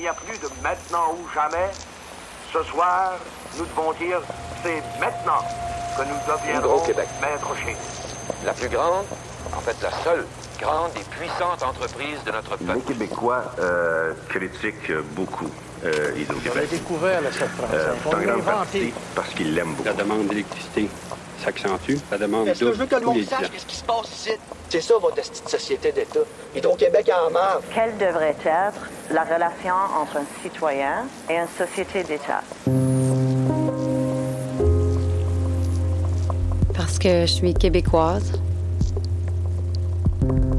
n'y a plus de maintenant ou jamais. Ce soir, nous devons dire c'est maintenant que nous deviendrons maîtres chez La plus grande, en fait la seule grande et puissante entreprise de notre Les peuple. Québécois euh, critiquent beaucoup euh, On a Hydro-Québec. découvert le 7 Euh, On en l'a grande partie inventé. Parce qu'ils l'aiment beaucoup. La demande d'électricité s'accentue. La demande Est-ce que je veux que le monde sache qu'est-ce qui se passe ici? C'est ça, votre petite société d'État. Hydro-Québec en marre. Quelle devrait être la relation entre un citoyen et une société d'État? Parce que je suis québécoise.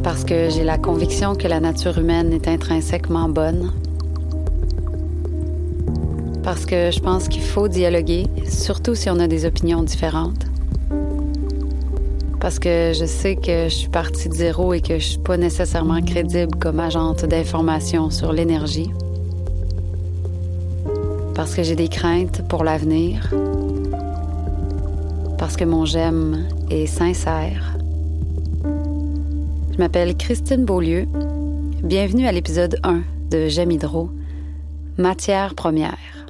Parce que j'ai la conviction que la nature humaine est intrinsèquement bonne. Parce que je pense qu'il faut dialoguer, surtout si on a des opinions différentes. Parce que je sais que je suis partie de zéro et que je suis pas nécessairement crédible comme agente d'information sur l'énergie. Parce que j'ai des craintes pour l'avenir. Parce que mon j'aime est sincère. Je m'appelle Christine Beaulieu. Bienvenue à l'épisode 1 de J'aime Hydro, Matière première.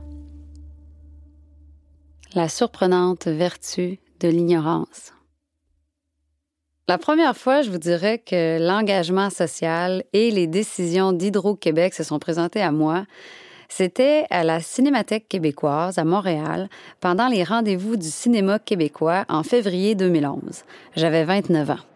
La surprenante vertu de l'ignorance. La première fois, je vous dirais que l'engagement social et les décisions d'Hydro-Québec se sont présentées à moi. C'était à la Cinémathèque québécoise à Montréal pendant les rendez-vous du cinéma québécois en février 2011. J'avais 29 ans.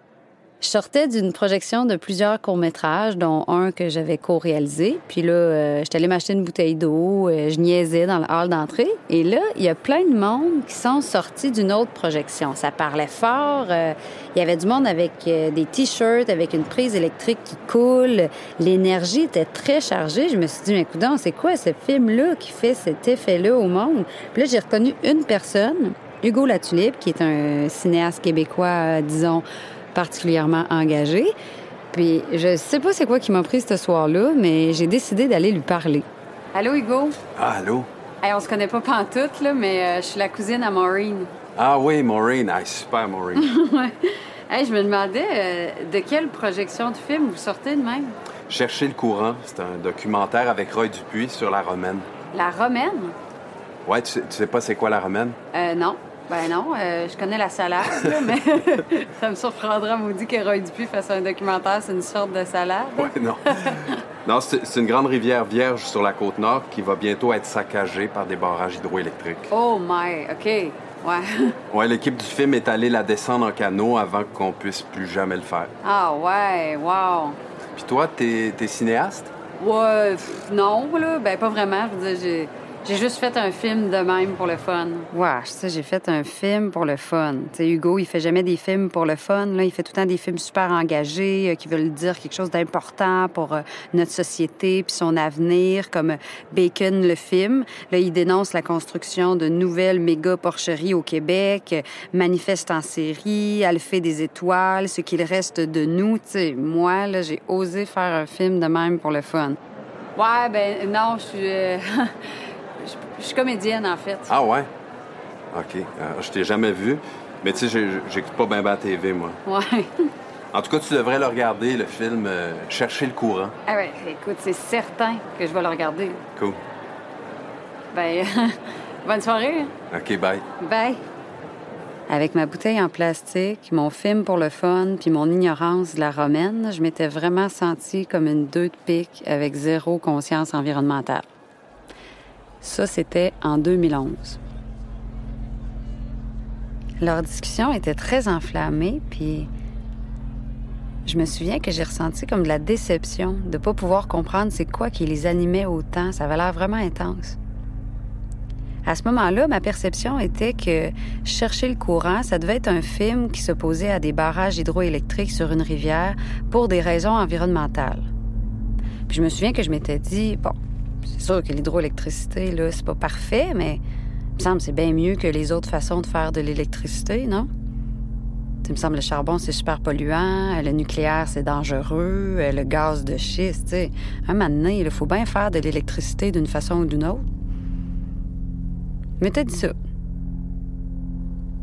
Je sortais d'une projection de plusieurs courts-métrages, dont un que j'avais co-réalisé. Puis là, euh, j'étais allée m'acheter une bouteille d'eau, euh, je niaisais dans le hall d'entrée. Et là, il y a plein de monde qui sont sortis d'une autre projection. Ça parlait fort. euh, il y avait du monde avec euh, des t-shirts, avec une prise électrique qui coule. L'énergie était très chargée. Je me suis dit, mais écoute, c'est quoi ce film-là qui fait cet effet-là au monde? Puis là, j'ai reconnu une personne, Hugo Latulippe, qui est un cinéaste québécois, disons, particulièrement engagé. Puis je sais pas c'est quoi qui m'a pris ce soir-là, mais j'ai décidé d'aller lui parler. Allô, Hugo? Ah, allô? Hey, on se connaît pas pantoute, là, mais euh, je suis la cousine à Maureen. Ah oui, Maureen. Ah, super, Maureen. Hey, je me demandais euh, de quelle projection de film vous sortez de même? Chercher le courant, c'est un documentaire avec Roy Dupuis sur la romaine. La romaine? Ouais, tu sais, tu sais pas c'est quoi la romaine? Euh, non. Ben non, euh, je connais la salade, là, mais ça me surprendra, maudit que Roy Dupuis fasse un documentaire sur une sorte de salade. Ouais, non. non, c'est c'est une grande rivière vierge sur la côte nord qui va bientôt être saccagée par des barrages hydroélectriques. Oh my, OK. Ouais. Ouais, l'équipe du film est allée la descendre en canot avant qu'on puisse plus jamais le faire. Ah ouais, wow. Puis toi, t'es cinéaste? Ouais, pff, non, là, ben pas vraiment. Je veux dire, j'ai, j'ai juste fait un film de même pour le fun. Ouais, ça, j'ai fait un film pour le fun. Tu sais, Hugo, il fait jamais des films pour le fun. Là, il fait tout le temps des films super engagés euh, qui veulent dire quelque chose d'important pour euh, notre société puis son avenir, comme euh, Bacon le film. Là, il dénonce la construction de nouvelles méga porcheries au Québec, euh, manifeste en série, Alphée des étoiles, ce qu'il reste de nous. Tu sais, moi, là, j'ai osé faire un film de même pour le fun. Ouais, ben non, je suis. je suis comédienne, en fait. Ah ouais? OK. Euh, je t'ai jamais vu. Mais tu sais, j'écoute pas bien la TV, moi. Ouais. En tout cas, tu devrais le regarder, le film euh, Chercher le courant. Ah ouais, écoute, c'est certain que je vais le regarder. Cool. Ben, bonne soirée. OK, bye. Bye. Avec ma bouteille en plastique, mon film pour le fun, puis mon ignorance de la romaine, je m'étais vraiment sentie comme une deux de pique avec zéro conscience environnementale. Ça, c'était en 2011. Leur discussion était très enflammée, puis je me souviens que j'ai ressenti comme de la déception de ne pas pouvoir comprendre c'est quoi qui les animait autant. Ça avait l'air vraiment intense. À ce moment-là, ma perception était que Chercher le courant, ça devait être un film qui s'opposait à des barrages hydroélectriques sur une rivière pour des raisons environnementales. Puis je me souviens que je m'étais dit, bon, c'est sûr que l'hydroélectricité, là, c'est pas parfait, mais il me semble que c'est bien mieux que les autres façons de faire de l'électricité, non? Il me semble que le charbon, c'est super polluant, le nucléaire, c'est dangereux, le gaz de schiste, tu. Un moment donné, il faut bien faire de l'électricité d'une façon ou d'une autre. Je m'étais dit ça.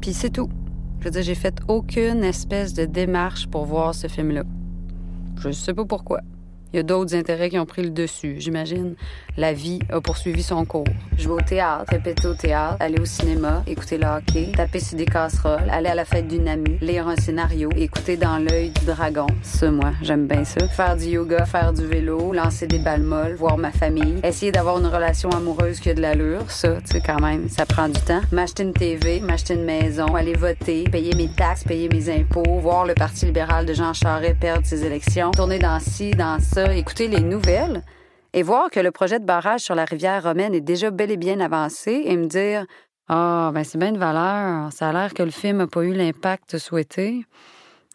Puis c'est tout. Je veux dire, j'ai fait aucune espèce de démarche pour voir ce film-là. Je sais pas pourquoi. Il y a d'autres intérêts qui ont pris le dessus, j'imagine. La vie a poursuivi son cours. Jouer au théâtre, répéter au théâtre, aller au cinéma, écouter le hockey, taper sur des casseroles, aller à la fête d'une amie, lire un scénario, écouter dans l'œil du dragon. Ça, moi, j'aime bien ça. Faire du yoga, faire du vélo, lancer des balles molles, voir ma famille, essayer d'avoir une relation amoureuse qui a de l'allure. Ça, tu sais, quand même, ça prend du temps. M'acheter une TV, m'acheter une maison, aller voter, payer mes taxes, payer mes impôts, voir le Parti libéral de Jean Charest perdre ses élections, tourner dans ci, dans ça, écouter les nouvelles et voir que le projet de barrage sur la rivière romaine est déjà bel et bien avancé et me dire Ah, ben c'est bien de valeur. Ça a l'air que le film n'a pas eu l'impact souhaité.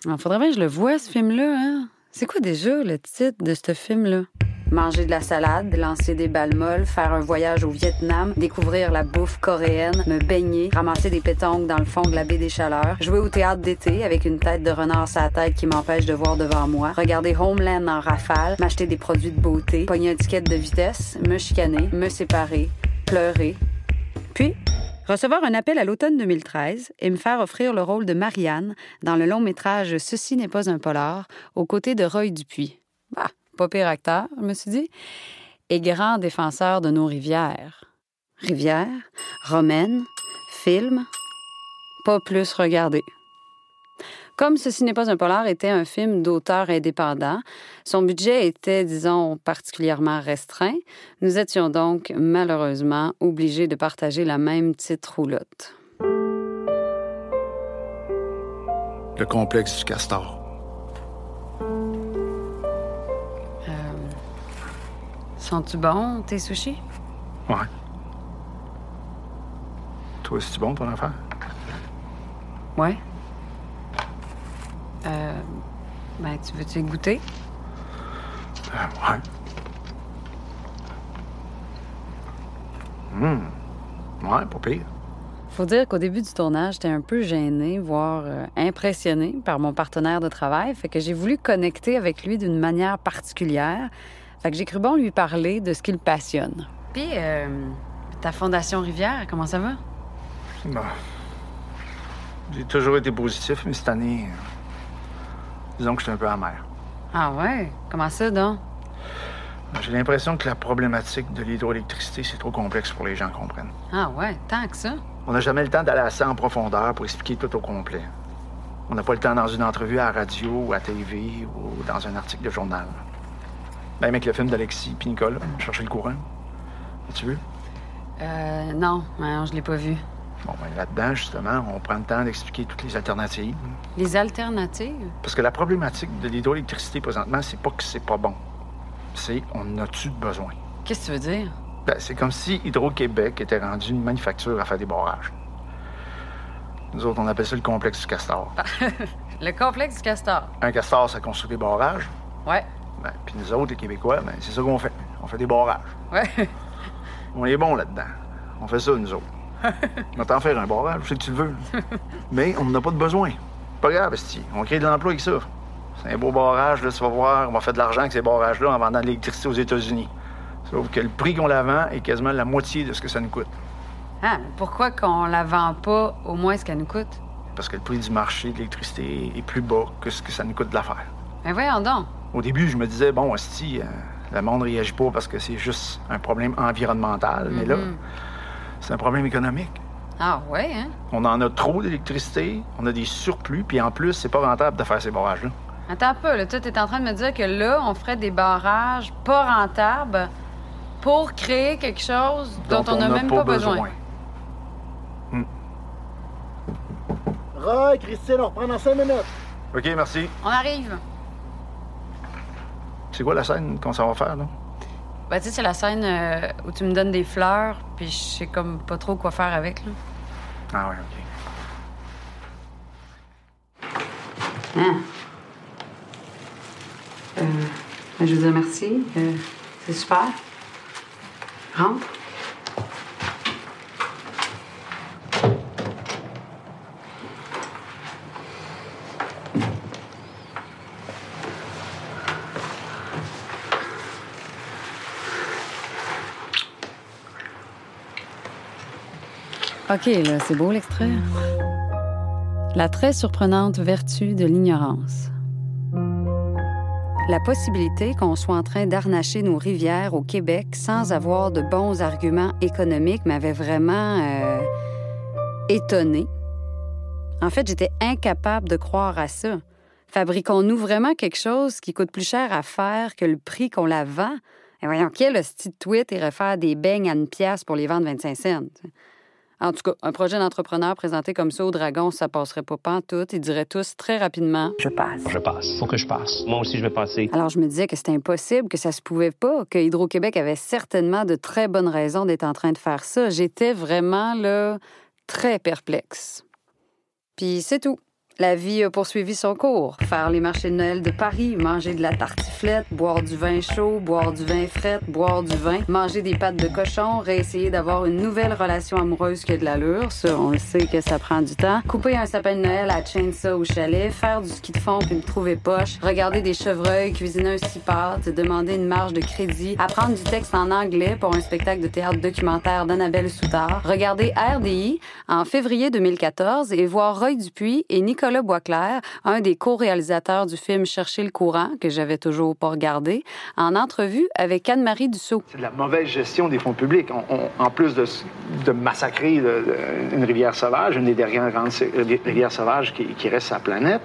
Il faudrait bien que je le vois, ce film-là. Hein? C'est quoi déjà le titre de ce film-là? Manger de la salade, lancer des balles molles, faire un voyage au Vietnam, découvrir la bouffe coréenne, me baigner, ramasser des pétanques dans le fond de la baie des Chaleurs, jouer au théâtre d'été avec une tête de renard la tête qui m'empêche de voir devant moi, regarder Homeland en rafale, m'acheter des produits de beauté, pogner un ticket de vitesse, me chicaner, me séparer, pleurer. Puis, recevoir un appel à l'automne 2013 et me faire offrir le rôle de Marianne dans le long métrage Ceci n'est pas un polar, aux côtés de Roy Dupuis. Bah, pas acteur, je me suis dit, et grand défenseur de nos rivières. Rivières, romaines, films, pas plus regardé. Comme Ceci n'est pas un polar était un film d'auteur indépendant, son budget était, disons, particulièrement restreint. Nous étions donc malheureusement obligés de partager la même petite roulotte. Le complexe du castor. Sont-tu bons, tes sushis? Ouais. Toi, c'est-tu bon ton affaire? Ouais. Euh. Ben, tu veux-tu goûter? Euh, ouais. Hum. Ouais, pas pire. Faut dire qu'au début du tournage, j'étais un peu gênée, voire euh, impressionnée par mon partenaire de travail. Fait que j'ai voulu connecter avec lui d'une manière particulière. Fait que j'ai cru bon lui parler de ce qui le passionne. Puis, euh, ta fondation Rivière, comment ça va? Bah. J'ai toujours été positif, mais cette année, euh, disons que je suis un peu amer. Ah ouais? Comment ça, donc? J'ai l'impression que la problématique de l'hydroélectricité, c'est trop complexe pour les gens comprennent. Ah ouais, tant que ça? On n'a jamais le temps d'aller assez en profondeur pour expliquer tout au complet. On n'a pas le temps dans une entrevue à la radio ou à TV ou dans un article de journal. Même avec le film d'Alexis puis Nicole, chercher le courant. As-tu vu? Euh, non, non je l'ai pas vu. Bon, ben là-dedans, justement, on prend le temps d'expliquer toutes les alternatives. Les alternatives? Parce que la problématique de l'hydroélectricité présentement, c'est pas que c'est pas bon. C'est on a-tu besoin? Qu'est-ce que tu veux dire? Ben, c'est comme si Hydro-Québec était rendu une manufacture à faire des barrages. Nous autres, on appelle ça le complexe du castor. le complexe du castor? Un castor, ça construit des barrages? Ouais. Ben, puis nous autres, les Québécois, ben, c'est ça qu'on fait. On fait des barrages. Ouais. On est bons là-dedans. On fait ça, nous autres. on va t'en faire un barrage, je sais que tu le veux. Mais on n'en a pas de besoin. Pas grave, Esti. On crée de l'emploi avec ça. C'est un beau barrage, là, tu vas voir. On va faire de l'argent avec ces barrages-là en vendant de l'électricité aux États-Unis. Sauf que le prix qu'on la vend est quasiment la moitié de ce que ça nous coûte. Ah, pourquoi qu'on la vend pas au moins ce qu'elle nous coûte? Parce que le prix du marché de l'électricité est plus bas que ce que ça nous coûte de la faire. Mais voyons donc. Au début, je me disais, bon, Esti, euh, le monde réagit pas parce que c'est juste un problème environnemental. Mais là, c'est un problème économique. Ah ouais, hein? On en a trop d'électricité, on a des surplus, puis en plus, c'est pas rentable de faire ces barrages-là. Attends un peu, là. Toi, t'es en train de me dire que là, on ferait des barrages pas rentables pour créer quelque chose dont, on n'a même pas, besoin. Hmm. Roy, Christine, on reprend dans cinq minutes. OK, merci. On arrive. C'est quoi la scène qu'on s'en va faire, là? Ben, tu sais, c'est la scène euh, où tu me donnes des fleurs, puis je sais comme pas trop quoi faire avec, là. Ah ouais, OK. Hein? Euh, ben, je veux dire merci. Euh, c'est super. Rentre. OK, là, c'est beau l'extrait. La très surprenante vertu de l'ignorance. La possibilité qu'on soit en train d'arnacher nos rivières au Québec sans avoir de bons arguments économiques m'avait vraiment euh, étonnée. En fait, j'étais incapable de croire à ça. Fabriquons-nous vraiment quelque chose qui coûte plus cher à faire que le prix qu'on la vend? Et voyons, quel petit tweet irait faire des beignes à une pièce pour les vendre 25 cents? En tout cas, un projet d'entrepreneur présenté comme ça au Dragon, ça passerait pas tout. Ils diraient tous très rapidement Je passe. Je passe. Faut que je passe. Moi aussi, je vais passer. Alors, je me disais que c'était impossible, que ça se pouvait pas, que Hydro-Québec avait certainement de très bonnes raisons d'être en train de faire ça. J'étais vraiment, là, très perplexe. Puis c'est tout. La vie a poursuivi son cours. Faire les marchés de Noël de Paris, manger de la tartiflette, boire du vin chaud, boire du vin frais, boire du vin, manger des pâtes de cochon, réessayer d'avoir une nouvelle relation amoureuse qui a de l'allure. Ça, on le sait que ça prend du temps. Couper un sapin de Noël à Chainsaw au chalet, faire du ski de fond puis me trouver poche, regarder des chevreuils, cuisiner un cipat, demander une marge de crédit, apprendre du texte en anglais pour un spectacle de théâtre documentaire d'Annabelle Soutard, regarder RDI en février 2014 et voir Roy Dupuis et Nicolas Nicolas Boisclair, un des co-réalisateurs du film Chercher le courant, que j'avais toujours pas regardé, en entrevue avec Anne-Marie Dussault. C'est de la mauvaise gestion des fonds publics. en plus de, massacrer une rivière sauvage, une des dernières grandes rivières sauvages qui, qui reste sur la planète,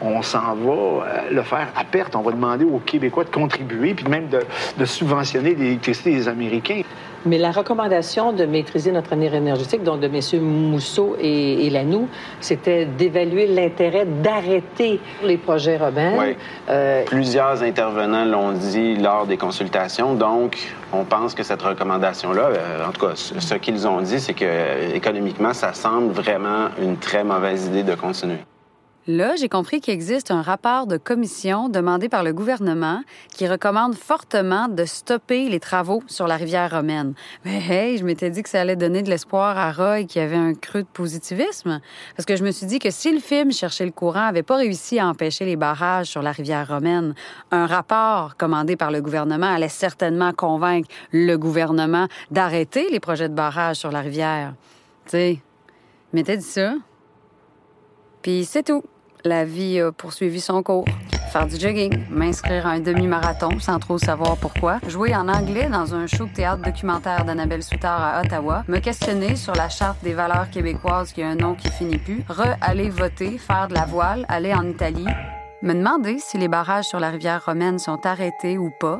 on s'en va euh, le faire à perte. On va demander aux Québécois de contribuer, puis même de, de subventionner l'électricité des Américains. Mais la recommandation de maîtriser notre avenir énergétique, donc de M. Mousseau et, et Lanoux, c'était d'évaluer l'intérêt d'arrêter les projets Robin. Oui. Euh, Plusieurs intervenants l'ont dit lors des consultations. Donc, on pense que cette recommandation-là, euh, en tout cas, ce qu'ils ont dit, c'est que économiquement, ça semble vraiment une très mauvaise idée de continuer. Là, j'ai compris qu'il existe un rapport de commission demandé par le gouvernement qui recommande fortement de stopper les travaux sur la rivière romaine. Mais hey, je m'étais dit que ça allait donner de l'espoir à Roy qui avait un creux de positivisme. Parce que je me suis dit que si le film Chercher le courant avait pas réussi à empêcher les barrages sur la rivière romaine, un rapport commandé par le gouvernement allait certainement convaincre le gouvernement d'arrêter les projets de barrage sur la rivière. Tu sais, m'étais dit ça. Puis c'est tout la vie a poursuivi son cours. Faire du jogging, m'inscrire à un demi-marathon sans trop savoir pourquoi, jouer en anglais dans un show de théâtre documentaire d'Annabelle Soutard à Ottawa, me questionner sur la charte des valeurs québécoises qui a un nom qui finit plus, re-aller voter, faire de la voile, aller en Italie, me demander si les barrages sur la rivière romaine sont arrêtés ou pas,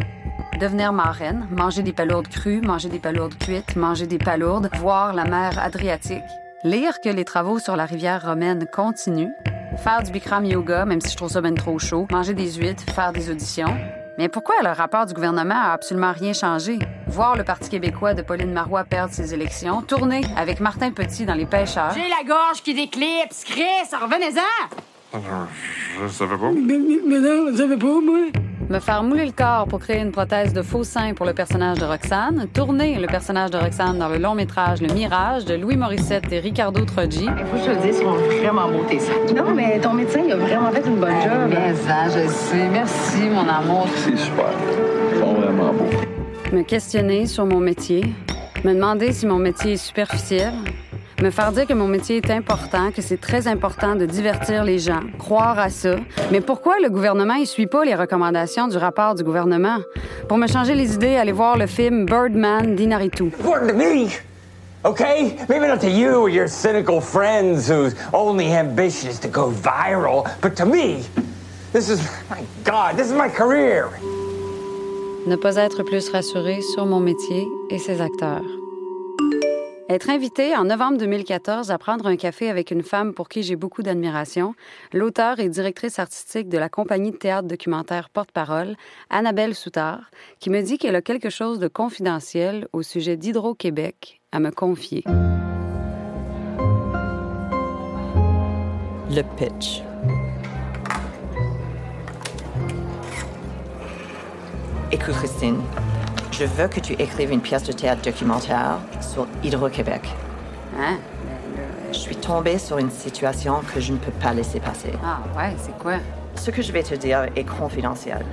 devenir marraine, manger des palourdes crues, manger des palourdes cuites, manger des palourdes, voir la mer Adriatique, lire que les travaux sur la rivière romaine continuent, faire du Bikram yoga, même si je trouve ça bien trop chaud, manger des huîtres, faire des auditions. Mais pourquoi le rapport du gouvernement a absolument rien changé? Voir le Parti québécois de Pauline Marois perdre ses élections, tourner avec Martin Petit dans Les Pêcheurs. J'ai la gorge qui déclipse, Chris, revenez-en! Je savais pas. Mais, mais non, je savais pas, moi me faire mouler le corps pour créer une prothèse de faux sein pour le personnage de Roxane, tourner le personnage de Roxane dans le long métrage Le Mirage de Louis Morissette et Ricardo Troggi. Il faut que je te dise, ils vraiment beaux tes seins. Non, mais ton médecin, il a vraiment fait une bonne job. Mais ça, je sais. Merci, mon amour. C'est super. Ils sont vraiment beaux. Me questionner sur mon métier, me demander si mon métier est superficiel, me faire dire que mon métier est important, que c'est très important de divertir les gens, croire à ça. Mais pourquoi le gouvernement ne suit pas les recommandations du rapport du gouvernement? Pour me changer les idées, aller voir le film Birdman d'Inaritu. Important to me, okay? Maybe not to you or your cynical friends whose only ambition is to go viral, but to me, this is, my God, this is my career. Ne pas être plus rassuré sur mon métier et ses acteurs. Être invité en novembre 2014 à prendre un café avec une femme pour qui j'ai beaucoup d'admiration, l'auteur et directrice artistique de la compagnie de théâtre documentaire Porte-Parole, Annabelle Soutard, qui me dit qu'elle a quelque chose de confidentiel au sujet d'Hydro-Québec à me confier. Le pitch. Écoute, Christine, je veux que tu écrives une pièce de théâtre documentaire sur Hydro-Québec. Hein? Je suis tombée sur une situation que je ne peux pas laisser passer. Ah ouais, c'est quoi? Ce que je vais te dire est confidentiel.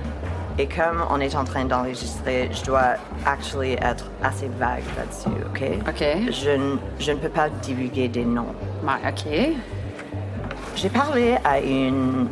Et comme on est en train d'enregistrer, je dois actually être assez vague là-dessus, OK? OK. Je, je ne peux pas divulguer des noms. Ouais, OK. J'ai parlé à une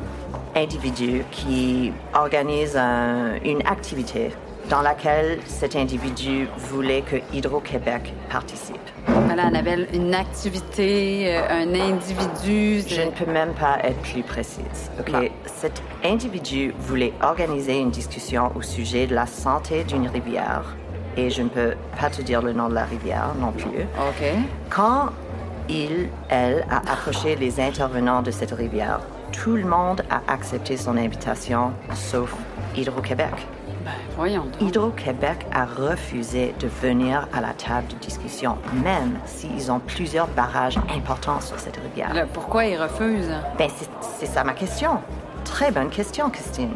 individu qui organise un- une activité dans laquelle cet individu voulait que Hydro-Québec participe. Voilà, Annabelle, une activité, euh, un individu. Je ne peux même pas être plus précise. OK? Cet individu voulait organiser une discussion au sujet de la santé d'une rivière. Et je ne peux pas te dire le nom de la rivière non plus. OK. Quand il, elle, a approché les intervenants de cette rivière, tout le monde a accepté son invitation, sauf Hydro-Québec. Hydro-Québec a refusé de venir à la table de discussion, même s'ils ont plusieurs barrages importants sur cette rivière. Pourquoi ils refusent? Ben, c'est ça ma question. Très bonne question, Christine.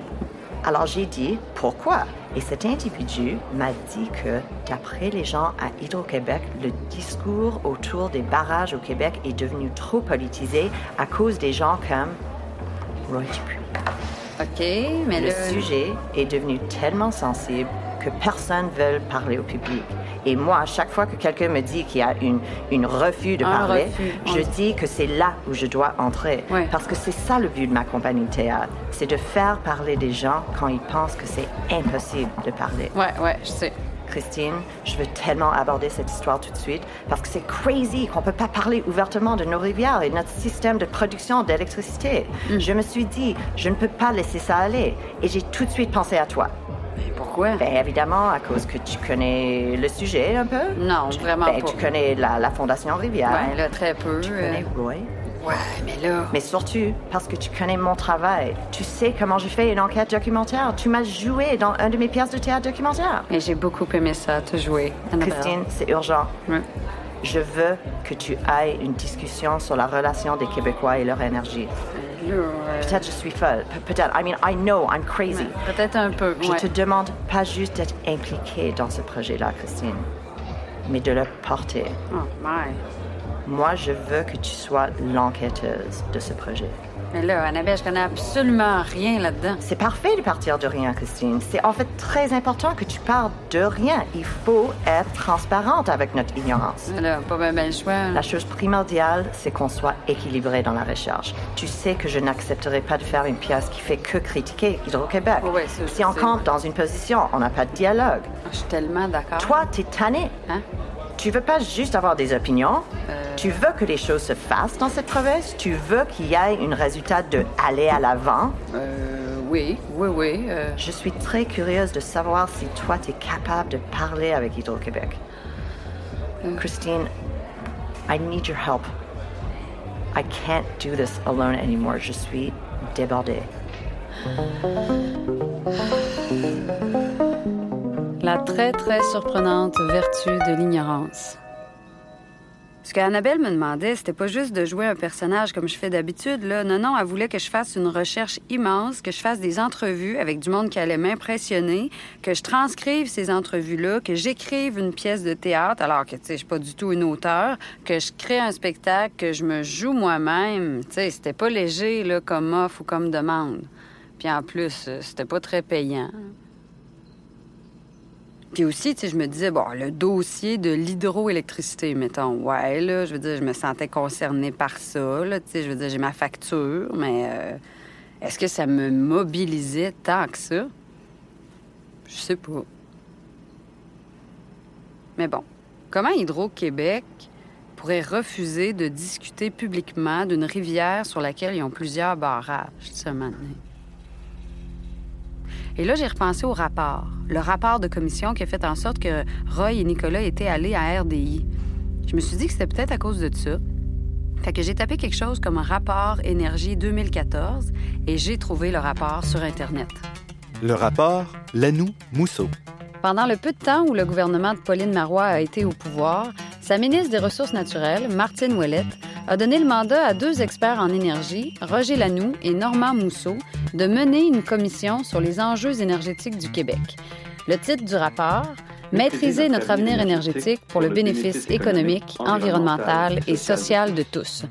Alors j'ai dit pourquoi? Et cet individu m'a dit que, d'après les gens à Hydro-Québec, le discours autour des barrages au Québec est devenu trop politisé à cause des gens comme Roy Dupuis. OK, mais Le sujet est devenu tellement sensible que personne ne veut parler au public. Et moi, à chaque fois que quelqu'un me dit qu'il y a une, une refus de Un parler, refus, je on- dis que c'est là où je dois entrer. Parce que c'est ça le but de ma compagnie de théâtre. C'est de faire parler des gens quand ils pensent que c'est impossible de parler. Ouais, ouais, je sais. Christine, je veux tellement aborder cette histoire tout de suite parce que c'est crazy qu'on ne peut pas parler ouvertement de nos rivières et de notre système de production d'électricité. Mm. Je me suis dit, je ne peux pas laisser ça aller et j'ai tout de suite pensé à toi. pourquoi? Ben, évidemment, à cause que tu connais le sujet un peu. Non, Tu- vraiment ben, pas. Tu connais la, la Fondation Rivière. Ouais, là, très peu. Tu euh. connais Roy. Ouais, mais là... Mais surtout parce que tu connais mon travail. Tu sais comment j'ai fait une enquête documentaire. Tu m'as joué dans un de mes pièces de théâtre documentaire. Et j'ai beaucoup aimé ça, te jouer. Annabelle. Christine, c'est urgent. Je veux que tu ailles une discussion sur la relation des Québécois et leur énergie. Peut-être je suis folle. Pe- Peut-être. I mean, I know I'm crazy. Peut-être un peu, Je ouais. te demande pas juste d'être impliquée dans ce projet-là, Christine, mais de le porter. Oh, my. Moi, je veux que tu sois l'enquêteuse de ce projet. Mais là, Annabelle, je connais absolument rien là-dedans. C'est parfait de partir de rien, Christine. C'est en fait très important que tu parles de rien. Il faut être transparente avec notre ignorance. Là, pas bien ben choix. La chose primordiale, c'est qu'on soit équilibré dans la recherche. Tu sais que je n'accepterai pas de faire une pièce qui fait que critiquer Hydro-Québec. Ouais, ça, je si on campe dans une position, on n'a pas de dialogue. Je suis tellement d'accord. Toi, t'es tanné. Hein? Tu veux pas juste avoir des opinions. Euh. Tu veux que les choses se fassent dans cette province. Tu veux qu'il y ait un résultat de aller à l'avant. Euh, oui, oui, oui. euh. Je suis très curieuse de savoir si toi, tu es capable de parler avec Hydro-Québec. Christine, I need your help. I can't do this alone anymore. Je suis débordée. La très, très surprenante vertu de l'ignorance. Ce qu'Annabelle me demandait, c'était pas juste de jouer un personnage comme je fais d'habitude, là. Non, non, elle voulait que je fasse une recherche immense, que je fasse des entrevues avec du monde qui allait m'impressionner, que je transcrive ces entrevues-là, que j'écrive une pièce de théâtre, alors que, tu sais, je suis pas du tout une auteure, que je crée un spectacle, que je me joue moi-même. Tu sais, c'était pas léger, là, comme offre ou comme demande. Puis en plus, euh, c'était pas très payant. Puis aussi, tu sais, je me disais, bon, le dossier de l'hydroélectricité, mettons, ouais, là, je veux dire, je me sentais concernée par ça, là, tu sais, je veux dire, j'ai ma facture, mais euh, est-ce que ça me mobilisait tant que ça? Je sais pas. Mais bon, comment Hydro-Québec pourrait refuser de discuter publiquement d'une rivière sur laquelle ils ont plusieurs barrages, ça, maintenant? Et là, j'ai repensé au rapport. Le rapport de commission qui a fait en sorte que Roy et Nicolas étaient allés à RDI. Je me suis dit que c'était peut-être à cause de ça. Fait que j'ai tapé quelque chose comme rapport énergie 2014 et j'ai trouvé le rapport sur Internet. Le rapport Lanou-Mousseau. Pendant le peu de temps où le gouvernement de Pauline Marois a été au pouvoir, sa ministre des Ressources naturelles, Martine Ouellette, a donné le mandat à deux experts en énergie, Roger Lanoux et Normand Mousseau, de mener une commission sur les enjeux énergétiques du Québec. Le titre du rapport Maîtriser notre avenir énergétique pour le bénéfice économique, environnemental et social de tous.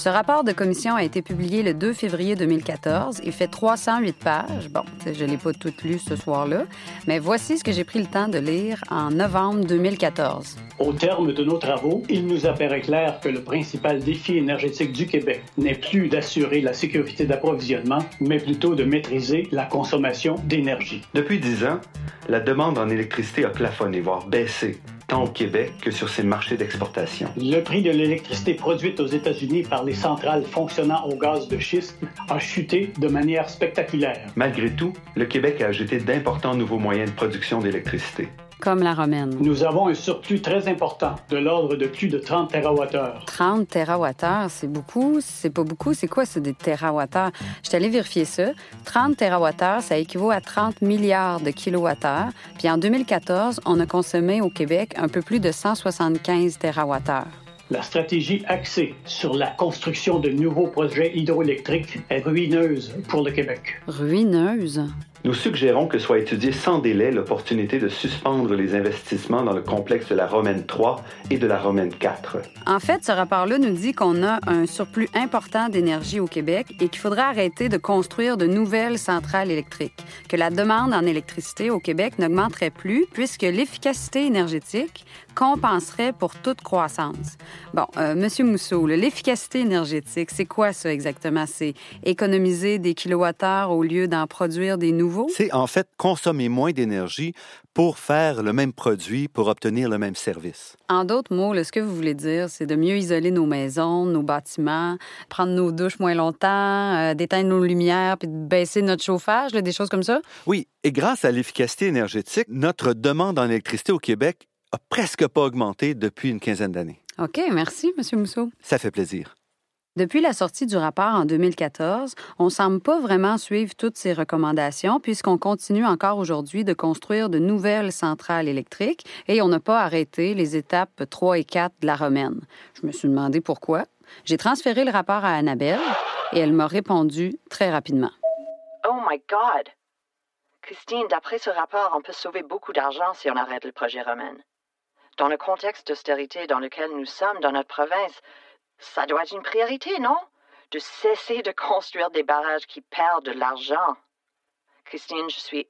Ce rapport de commission a été publié le 2 février 2014. Il fait 308 pages. Bon, je ne l'ai pas tout lu ce soir-là, mais voici ce que j'ai pris le temps de lire en novembre 2014. Au terme de nos travaux, il nous apparaît clair que le principal défi énergétique du Québec n'est plus d'assurer la sécurité d'approvisionnement, mais plutôt de maîtriser la consommation d'énergie. Depuis dix ans, la demande en électricité a plafonné, voire baissé, tant au Québec que sur ses marchés d'exportation. Le prix de l'électricité produite aux États-Unis par les centrales fonctionnant au gaz de schiste a chuté de manière spectaculaire. Malgré tout, le Québec a ajouté d'importants nouveaux moyens de production d'électricité comme la romaine. Nous avons un surplus très important, de l'ordre de plus de 30 TWh. 30 TWh, c'est beaucoup, c'est pas beaucoup. C'est quoi, c'est des TWh? Je suis allée vérifier ça. 30 TWh, ça équivaut à 30 milliards de kilowattheures. Puis en 2014, on a consommé au Québec un peu plus de 175 TWh. La stratégie axée sur la construction de nouveaux projets hydroélectriques est ruineuse pour le Québec. Ruineuse? Nous suggérons que soit étudiée sans délai l'opportunité de suspendre les investissements dans le complexe de la Romaine 3 et de la Romaine 4. En fait, ce rapport-là nous dit qu'on a un surplus important d'énergie au Québec et qu'il faudrait arrêter de construire de nouvelles centrales électriques, que la demande en électricité au Québec n'augmenterait plus puisque l'efficacité énergétique compenserait pour toute croissance. Bon, euh, Monsieur Mousseau, l'efficacité énergétique, c'est quoi ça exactement? C'est économiser des kilowattheures au lieu d'en produire des nouveaux c'est en fait consommer moins d'énergie pour faire le même produit, pour obtenir le même service. En d'autres mots, ce que vous voulez dire, c'est de mieux isoler nos maisons, nos bâtiments, prendre nos douches moins longtemps, euh, d'éteindre nos lumières, puis de baisser notre chauffage, des choses comme ça? Oui, et grâce à l'efficacité énergétique, notre demande en électricité au Québec a presque pas augmenté depuis une quinzaine d'années. OK, merci, M. Mousseau. Ça fait plaisir. Depuis la sortie du rapport en 2014, on semble pas vraiment suivre toutes ces recommandations puisqu'on continue encore aujourd'hui de construire de nouvelles centrales électriques et on n'a pas arrêté les étapes 3 et 4 de la romaine. Je me suis demandé pourquoi. J'ai transféré le rapport à Annabelle et elle m'a répondu très rapidement. Oh my God! Christine, d'après ce rapport, on peut sauver beaucoup d'argent si on arrête le projet romaine. Dans le contexte d'austérité dans lequel nous sommes dans notre province, ça doit être une priorité, non? De cesser de construire des barrages qui perdent de l'argent. Christine, je suis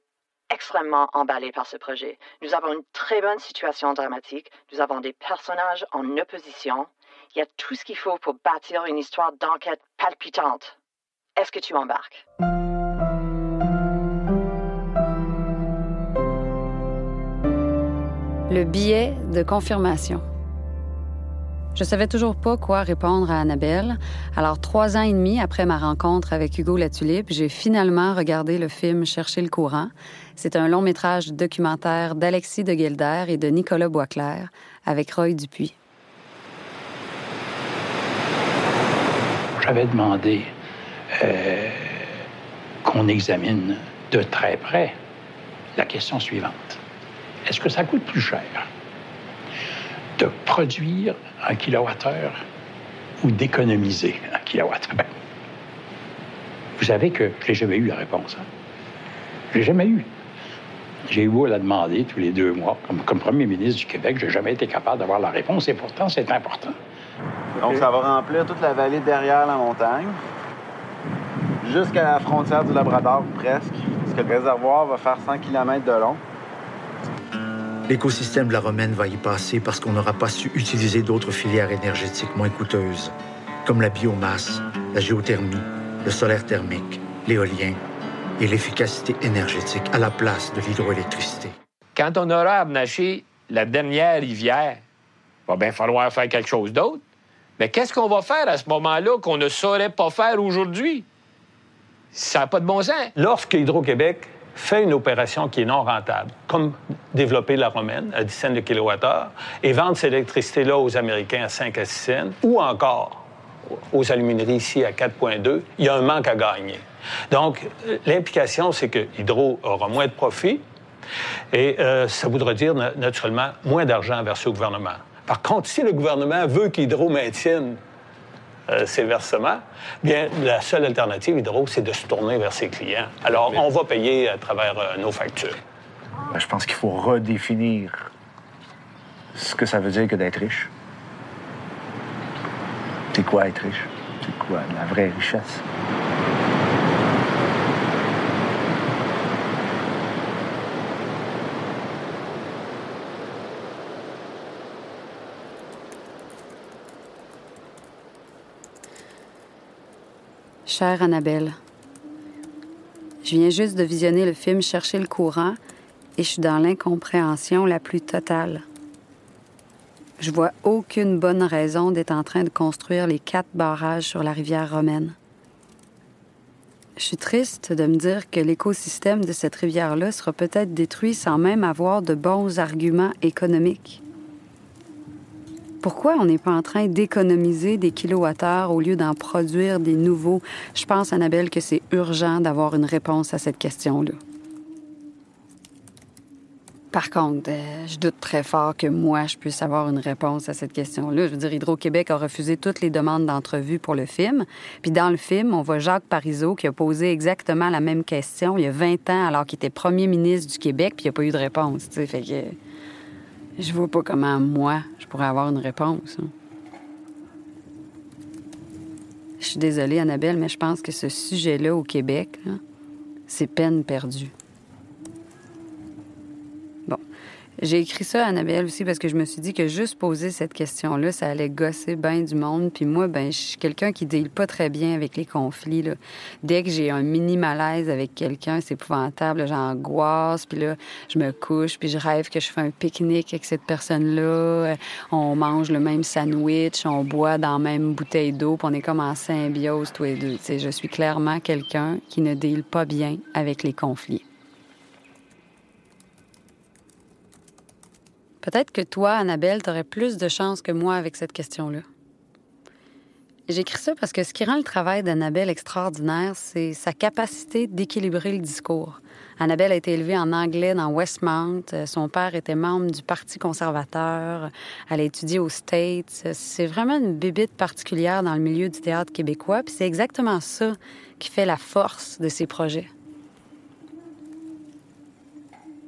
extrêmement emballée par ce projet. Nous avons une très bonne situation dramatique. Nous avons des personnages en opposition. Il y a tout ce qu'il faut pour bâtir une histoire d'enquête palpitante. Est-ce que tu embarques? Le billet de confirmation. Je savais toujours pas quoi répondre à Annabelle. Alors, trois ans et demi après ma rencontre avec Hugo Latulippe, j'ai finalement regardé le film Chercher le courant. C'est un long métrage documentaire d'Alexis de Guilder et de Nicolas Boisclair avec Roy Dupuis. J'avais demandé euh, qu'on examine de très près la question suivante. Est-ce que ça coûte plus cher? De produire un kilowattheure ou d'économiser un kilowattheure? Vous savez que je n'ai jamais eu la réponse. Hein? Je l'ai jamais eu. J'ai eu beau la demander tous les deux mois. Comme, premier ministre du Québec, je n'ai jamais été capable d'avoir la réponse et pourtant, c'est important. Donc, ça va remplir toute la vallée derrière la montagne, jusqu'à la frontière du Labrador, presque. Parce que le réservoir va faire 100 km de long. L'écosystème de la Romaine va y passer parce qu'on n'aura pas su utiliser d'autres filières énergétiques moins coûteuses, comme la biomasse, la géothermie, le solaire thermique, l'éolien et l'efficacité énergétique à la place de l'hydroélectricité. Quand on aura abnaché la dernière rivière, il va bien falloir faire quelque chose d'autre. Mais qu'est-ce qu'on va faire à ce moment-là qu'on ne saurait pas faire aujourd'hui? Ça n'a pas de bon sens. Lorsque Hydro-Québec fait une opération qui est non rentable, comme développer la romaine à 10 cents de kilowattheure et vendre cette électricité-là aux Américains à 5 à 6 cents, ou encore aux alumineries ici à 4,2, il y a un manque à gagner. Donc, l'implication, c'est que Hydro aura moins de profit et euh, ça voudra dire naturellement moins d'argent versé au gouvernement. Par contre, si le gouvernement veut qu'Hydro maintienne euh, ces versements, bien, la seule alternative, Hydro, c'est de se tourner vers ses clients. Alors, on va payer à travers euh, nos factures. Ben, je pense qu'il faut redéfinir ce que ça veut dire que d'être riche. C'est quoi être riche? quoi, la vraie richesse? Chère Annabelle, je viens juste de visionner le film Chercher le courant et je suis dans l'incompréhension la plus totale. Je vois aucune bonne raison d'être en train de construire les quatre barrages sur la rivière romaine. Je suis triste de me dire que l'écosystème de cette rivière-là sera peut-être détruit sans même avoir de bons arguments économiques. Pourquoi on n'est pas en train d'économiser des kilowattheures au lieu d'en produire des nouveaux? Je pense, Annabelle, que c'est urgent d'avoir une réponse à cette question-là. Par contre, euh, je doute très fort que moi, je puisse avoir une réponse à cette question-là. Je veux dire, Hydro-Québec a refusé toutes les demandes d'entrevue pour le film. Puis dans le film, on voit Jacques Parizeau qui a posé exactement la même question il y a 20 ans alors qu'il était premier ministre du Québec, puis il n'y a pas eu de réponse. tu sais. Fait que je vois pas comment moi, je pourrais avoir une réponse. hein. Je suis désolée, Annabelle, mais je pense que ce sujet-là au Québec, c'est peine perdue. Bon. J'ai écrit ça à Annabelle aussi parce que je me suis dit que juste poser cette question-là, ça allait gosser bien du monde. Puis moi, ben, je suis quelqu'un qui deal pas très bien avec les conflits. là. Dès que j'ai un mini malaise avec quelqu'un, c'est épouvantable. J'angoisse, puis là, je me couche, puis je rêve que je fais un pique-nique avec cette personne-là. Euh, On mange le même sandwich, on boit dans la même bouteille d'eau, puis on est comme en symbiose tous les deux. Tu sais, je suis clairement quelqu'un qui ne deal pas bien avec les conflits. Peut-être que toi, Annabelle, t'aurais plus de chance que moi avec cette question-là. J'écris ça parce que ce qui rend le travail d'Annabelle extraordinaire, c'est sa capacité d'équilibrer le discours. Annabelle a été élevée en anglais dans Westmount. Euh, Son père était membre du Parti conservateur. Elle a étudié aux States. C'est vraiment une bébite particulière dans le milieu du théâtre québécois. Puis c'est exactement ça qui fait la force de ses projets.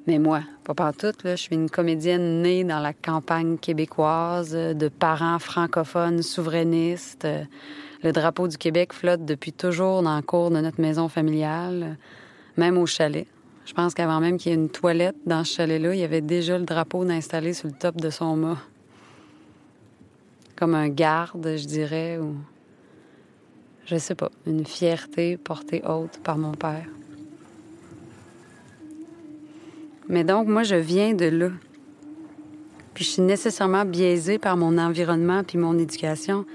Mais moi, pas partout, là, je suis une comédienne née dans la campagne québécoise, euh, de parents francophones souverainistes. Euh, Le drapeau du Québec flotte depuis toujours dans la cour de notre maison familiale, même au chalet. Je pense qu'avant même qu'il y ait une toilette dans ce chalet-là, il y avait déjà le drapeau installé sur le top de son mât. Comme un garde, je dirais, ou... Je sais pas, une fierté portée haute par mon père. Mais donc, moi, je viens de là. Puis je suis nécessairement biaisée par mon environnement puis mon éducation.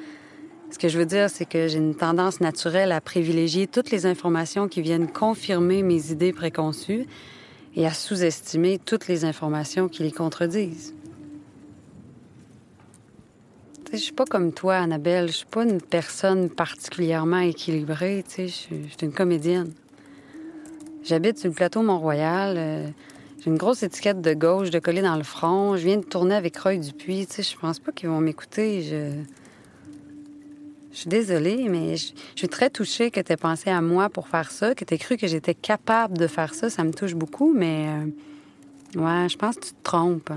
Ce que je veux dire, c'est que j'ai une tendance naturelle à privilégier toutes les informations qui viennent confirmer mes idées préconçues et à sous-estimer toutes les informations qui les contredisent. Je suis pas comme toi, Annabelle. Je suis pas une personne particulièrement équilibrée. Je suis une comédienne. J'habite sur le plateau Mont-Royal. euh, j'ai une grosse étiquette de gauche de coller dans le front. Je viens de tourner avec Roy Dupuis. Tu sais, je pense pas qu'ils vont m'écouter. Je... suis désolée, mais je, je suis très touchée que tu aies pensé à moi pour faire ça, que tu aies cru que j'étais capable de faire ça. Ça me touche beaucoup, mais... euh, ouais, je pense que tu te trompes.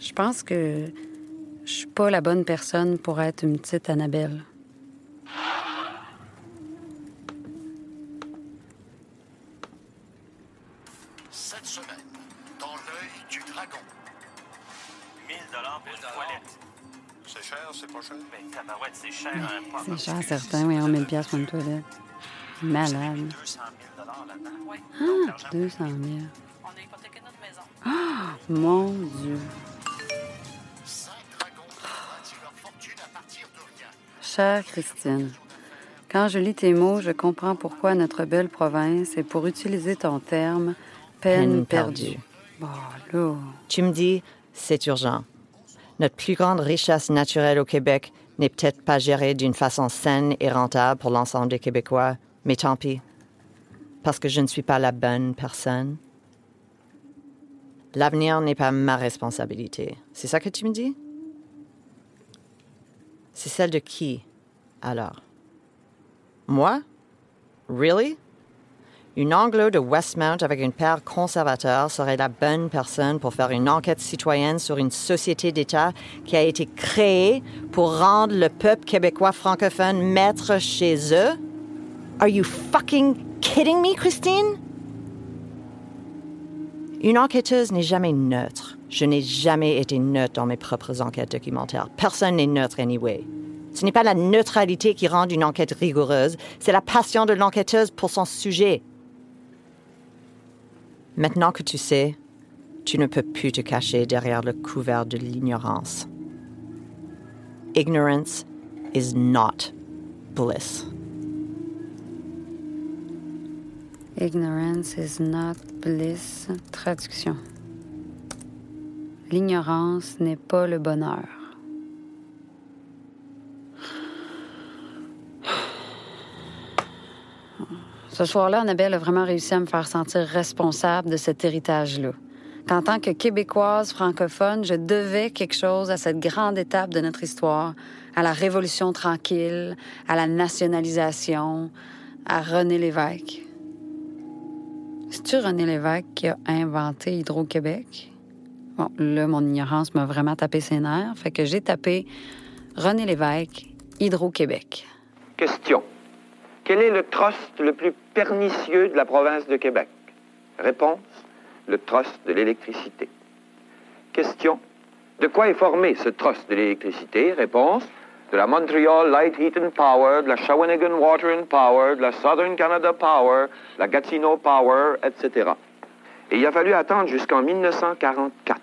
Je pense que je suis pas la bonne personne pour être une petite Annabelle. Cher, c'est pas cher? Mais tabarouette, c'est cher. hein, pas C'est cher, certain. Oui, on met le pièce pour une toilette. Malade. 200 000 là-dedans. Oui. Ah, 200 000. On a hypothéqué notre maison. Ah, mon Dieu. Chère Christine, quand je lis tes mots, je comprends pourquoi notre belle province est, pour utiliser ton terme, peine, Peine perdue. Bon, là. Tu me dis, c'est urgent. Notre plus grande richesse naturelle au Québec n'est peut-être pas gérée d'une façon saine et rentable pour l'ensemble des Québécois, mais tant pis. Parce que je ne suis pas la bonne personne. L'avenir n'est pas ma responsabilité. C'est ça que tu me dis? C'est celle de qui, alors? Moi? Really? Une anglo de Westmount avec une père conservateur serait la bonne personne pour faire une enquête citoyenne sur une société d'État qui a été créée pour rendre le peuple québécois francophone maître chez eux? Are you fucking kidding me, Christine? Une enquêteuse n'est jamais neutre. Je n'ai jamais été neutre dans mes propres enquêtes documentaires. Personne n'est neutre anyway. Ce n'est pas la neutralité qui rend une enquête rigoureuse, c'est la passion de l'enquêteuse pour son sujet. Maintenant que tu sais, tu ne peux plus te cacher derrière le couvert de l'ignorance. Ignorance is not bliss. Ignorance is not bliss. Traduction. L'ignorance n'est pas le bonheur. Ce soir-là, Annabelle a vraiment réussi à me faire sentir responsable de cet héritage-là. Qu'en tant que Québécoise francophone, je devais quelque chose à cette grande étape de notre histoire, à la Révolution tranquille, à la nationalisation, à René Lévesque. C'est-tu René Lévesque qui a inventé Hydro-Québec? Bon, là, mon ignorance m'a vraiment tapé ses nerfs, fait que j'ai tapé René Lévesque, Hydro-Québec. Question. Quel est le trust le plus pernicieux de la province de Québec? Réponse. Le trust de l'électricité. Question. De quoi est formé ce trust de l'électricité? Réponse. De la Montreal Light Heat and Power, de la Shawinigan Water and Power, de la Southern Canada Power, la Gatineau Power, etc. Et il a fallu attendre jusqu'en 1944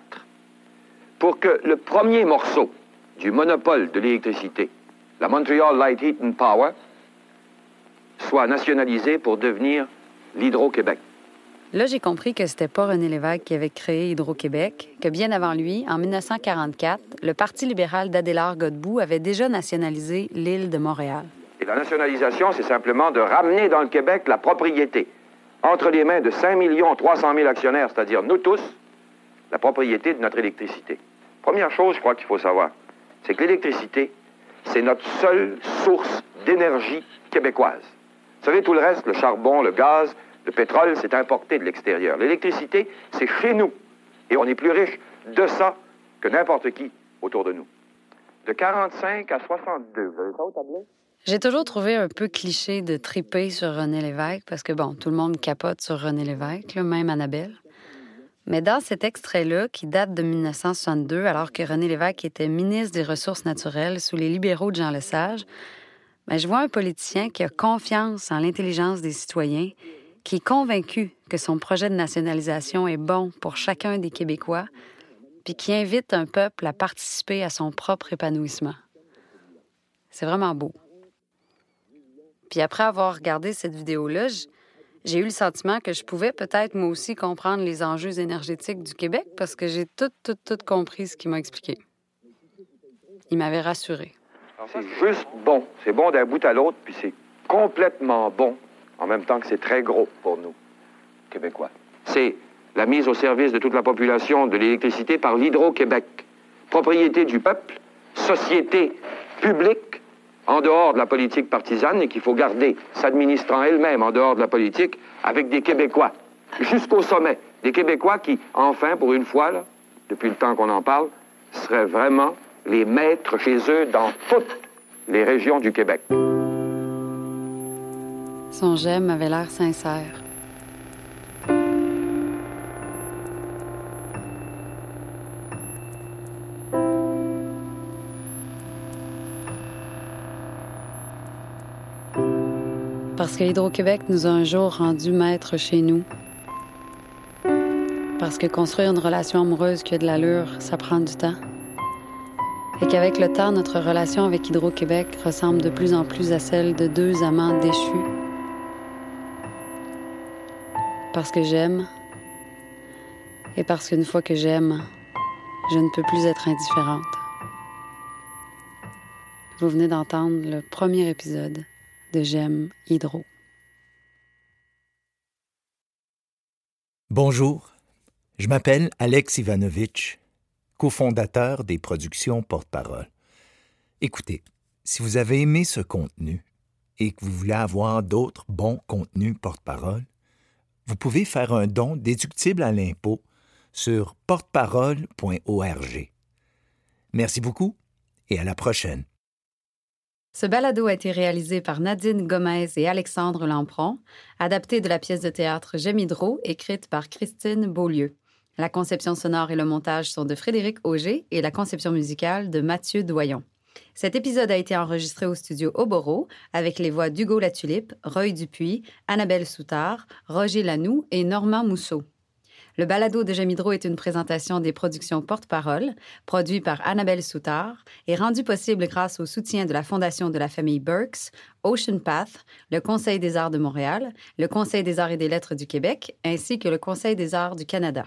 pour que le premier morceau du monopole de l'électricité, la Montreal Light Heat and Power, soit nationalisé pour devenir l'Hydro-Québec. Là, j'ai compris que c'était pas René Lévesque qui avait créé Hydro-Québec, que bien avant lui, en 1944, le Parti libéral d'Adélard Godbout avait déjà nationalisé l'île de Montréal. Et la nationalisation, c'est simplement de ramener dans le Québec la propriété entre les mains de 5 300 000 actionnaires, c'est-à-dire nous tous, la propriété de notre électricité. Première chose, je crois qu'il faut savoir, c'est que l'électricité, c'est notre seule source d'énergie québécoise. Vous savez, tout le reste, le charbon, le gaz, le pétrole, c'est importé de l'extérieur. L'électricité, c'est chez nous. Et on est plus riche de ça que n'importe qui autour de nous. De 45 à 62. Vous avez ça au? J'ai toujours trouvé un peu cliché de triper sur René Lévesque parce que, bon, tout le monde capote sur René Lévesque, même Annabelle. Mais dans cet extrait-là, qui date de 1962, alors que René Lévesque était ministre des Ressources naturelles sous les libéraux de Jean Lesage, ben, je vois un politicien qui a confiance en l'intelligence des citoyens, qui est convaincu que son projet de nationalisation est bon pour chacun des Québécois, puis qui invite un peuple à participer à son propre épanouissement. C'est vraiment beau. Puis après avoir regardé cette vidéo-là, j'ai eu le sentiment que je pouvais peut-être moi aussi comprendre les enjeux énergétiques du Québec parce que j'ai tout, tout, tout compris ce qu'il m'a expliqué. Il m'avait rassuré. C'est juste bon. C'est bon d'un bout à l'autre, puis c'est complètement bon en même temps que c'est très gros pour nous, Québécois. C'est la mise au service de toute la population de l'électricité par l'Hydro-Québec. Propriété du peuple, société publique en dehors de la politique partisane et qu'il faut garder, s'administrant elle-même en dehors de la politique, avec des Québécois, jusqu'au sommet. Des Québécois qui, enfin, pour une fois, là, depuis le temps qu'on en parle, seraient vraiment les maîtres chez eux dans toutes les régions du Québec. Son j'aime avait l'air sincère. Parce que Hydro-Québec nous a un jour rendu maîtres chez nous. Parce que construire une relation amoureuse qui a de l'allure, ça prend du temps. Et qu'avec le temps, notre relation avec Hydro-Québec ressemble de plus en plus à celle de deux amants déchus. Parce que j'aime. Et parce qu'une fois que j'aime, je ne peux plus être indifférente. Vous venez d'entendre le premier épisode de J'aime Hydro. Bonjour, je m'appelle Alex Ivanovitch, cofondateur des productions Porte-Parole. Écoutez, si vous avez aimé ce contenu et que vous voulez avoir d'autres bons contenus Porte-Parole, vous pouvez faire un don déductible à l'impôt sur porteparole.org. Merci beaucoup et à la prochaine. Ce balado a été réalisé par Nadine Gomez et Alexandre Lampron, adapté de la pièce de théâtre Hydro, écrite par Christine Beaulieu. La conception sonore et le montage sont de Frédéric Auger et la conception musicale de Mathieu Doyon. Cet épisode a été enregistré au studio Oboro avec les voix d'Hugo Latulippe, Roy Dupuis, Annabelle Soutard, Roger Lanoux et Normand Mousseau. Le balado de Jamidro est une présentation des productions Porte-Parole, produit par Annabelle Soutard et rendu possible grâce au soutien de la Fondation de la famille Burks, Ocean Path, le Conseil des arts de Montréal, le Conseil des arts et des lettres du Québec, ainsi que le Conseil des arts du Canada.